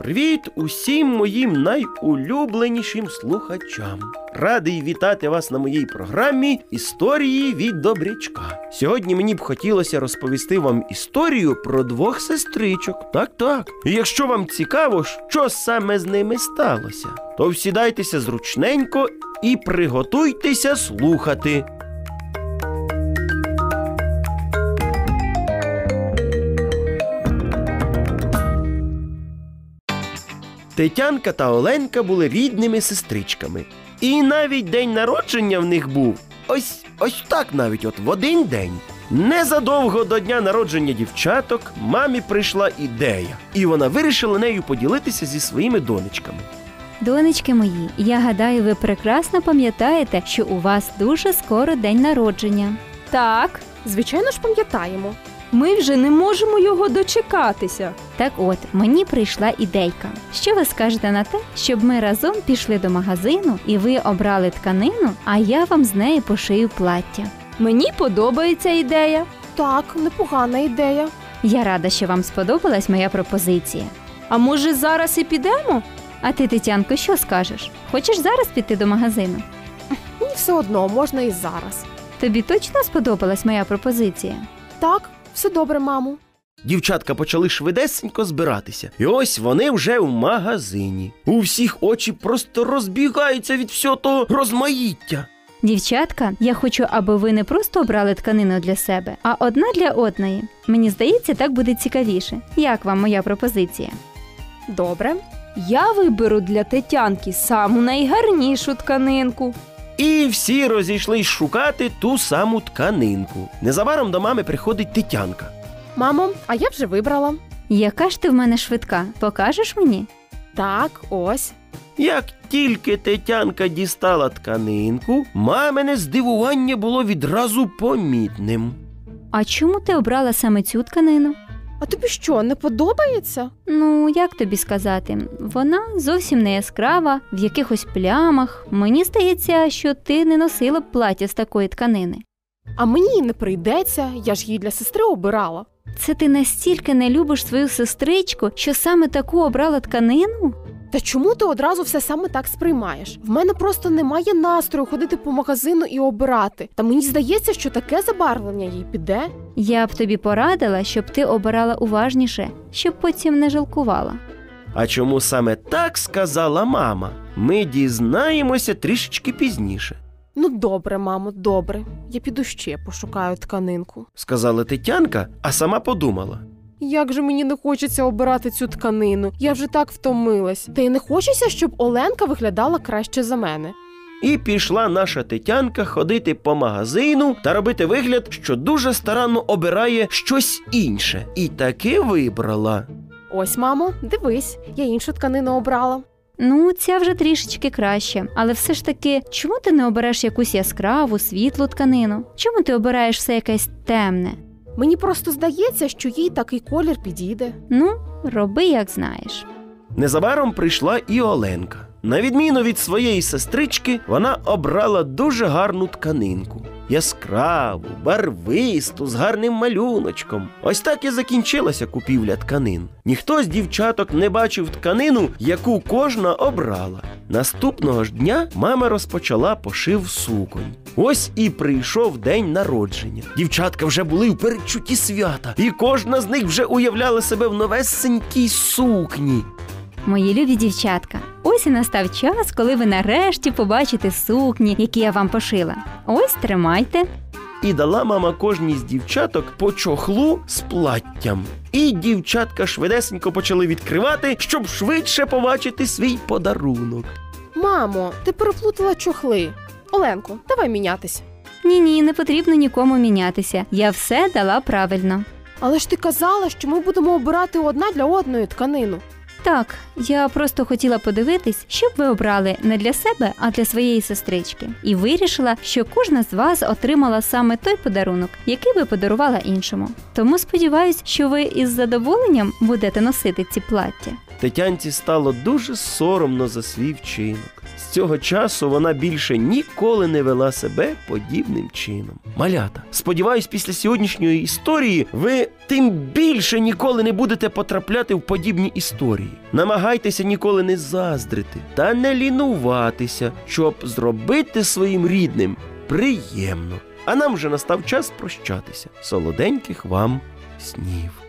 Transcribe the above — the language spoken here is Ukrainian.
Привіт усім моїм найулюбленішим слухачам. Радий вітати вас на моїй програмі Історії від Добрячка. Сьогодні мені б хотілося розповісти вам історію про двох сестричок. Так, так. І якщо вам цікаво, що саме з ними сталося, то всідайтеся зручненько і приготуйтеся слухати. Тетянка та Оленка були рідними сестричками. І навіть день народження в них був ось ось так навіть, от в один день. Незадовго до дня народження дівчаток мамі прийшла ідея, і вона вирішила нею поділитися зі своїми донечками. Донечки мої, я гадаю, ви прекрасно пам'ятаєте, що у вас дуже скоро день народження. Так, звичайно ж пам'ятаємо. Ми вже не можемо його дочекатися. Так от, мені прийшла ідейка. Що ви скажете на те, щоб ми разом пішли до магазину і ви обрали тканину, а я вам з неї пошию плаття. Мені подобається ідея. Так, непогана ідея. Я рада, що вам сподобалась моя пропозиція. А може зараз і підемо? А ти, Тетянко, що скажеш? Хочеш зараз піти до магазину? Мені все одно можна і зараз. Тобі точно сподобалась моя пропозиція? Так, все добре, мамо. Дівчатка почали швидесенько збиратися, і ось вони вже в магазині. У всіх очі просто розбігаються від всього того розмаїття. Дівчатка, я хочу, аби ви не просто обрали тканину для себе, а одна для одної. Мені здається, так буде цікавіше. Як вам моя пропозиція? Добре. Я виберу для Тетянки саму найгарнішу тканинку. І всі розійшлись шукати ту саму тканинку. Незабаром до мами приходить Тетянка. Мамо, а я вже вибрала. Яка ж ти в мене швидка? Покажеш мені? Так, ось. Як тільки Тетянка дістала тканинку, мамине здивування було відразу помітним. А чому ти обрала саме цю тканину? А тобі що, не подобається? Ну, як тобі сказати, вона зовсім не яскрава, в якихось плямах. Мені здається, що ти не носила б плаття з такої тканини. А мені не прийдеться, я ж її для сестри обирала. Це ти настільки не любиш свою сестричку, що саме таку обрала тканину? Та чому ти одразу все саме так сприймаєш? В мене просто немає настрою ходити по магазину і обирати. Та мені здається, що таке забарвлення їй піде. Я б тобі порадила, щоб ти обирала уважніше, щоб потім не жалкувала. А чому саме так сказала мама? Ми дізнаємося трішечки пізніше, Ну добре, мамо, добре. Я піду ще пошукаю тканинку. сказала Тетянка, а сама подумала. Як же мені не хочеться обирати цю тканину? Я вже так втомилась. Та й не хочеться, щоб Оленка виглядала краще за мене. І пішла наша Тетянка ходити по магазину та робити вигляд, що дуже старанно обирає щось інше. І таки вибрала. Ось, мамо, дивись, я іншу тканину обрала. Ну, ця вже трішечки краще, але все ж таки, чому ти не обереш якусь яскраву, світлу тканину? Чому ти обираєш все якесь темне? Мені просто здається, що їй такий колір підійде. Ну, роби як знаєш. Незабаром прийшла і Оленка. На відміну від своєї сестрички, вона обрала дуже гарну тканинку. Яскраву, барвисту, з гарним малюночком. Ось так і закінчилася купівля тканин. Ніхто з дівчаток не бачив тканину, яку кожна обрала. Наступного ж дня мама розпочала пошив суконь. Ось і прийшов день народження. Дівчатка вже були в передчутті свята, і кожна з них вже уявляла себе в новесенькій сукні. Мої любі дівчатка, ось і настав час, коли ви нарешті побачите сукні, які я вам пошила. Ось тримайте. І дала мама кожній з дівчаток по чохлу з платтям. І дівчатка швидесенько почали відкривати, щоб швидше побачити свій подарунок. Мамо, ти переплутала чохли. Оленко, давай мінятись. Ні, ні, не потрібно нікому мінятися. Я все дала правильно. Але ж ти казала, що ми будемо обирати одна для одної тканину. Так, я просто хотіла подивитись, що б ви обрали не для себе, а для своєї сестрички, і вирішила, що кожна з вас отримала саме той подарунок, який би подарувала іншому. Тому сподіваюсь, що ви із задоволенням будете носити ці плаття. Тетянці стало дуже соромно за свій вчинок. З цього часу вона більше ніколи не вела себе подібним чином. Малята, сподіваюсь, після сьогоднішньої історії ви тим більше ніколи не будете потрапляти в подібні історії. Намагайтеся ніколи не заздрити та не лінуватися, щоб зробити своїм рідним приємно. А нам вже настав час прощатися. Солоденьких вам снів.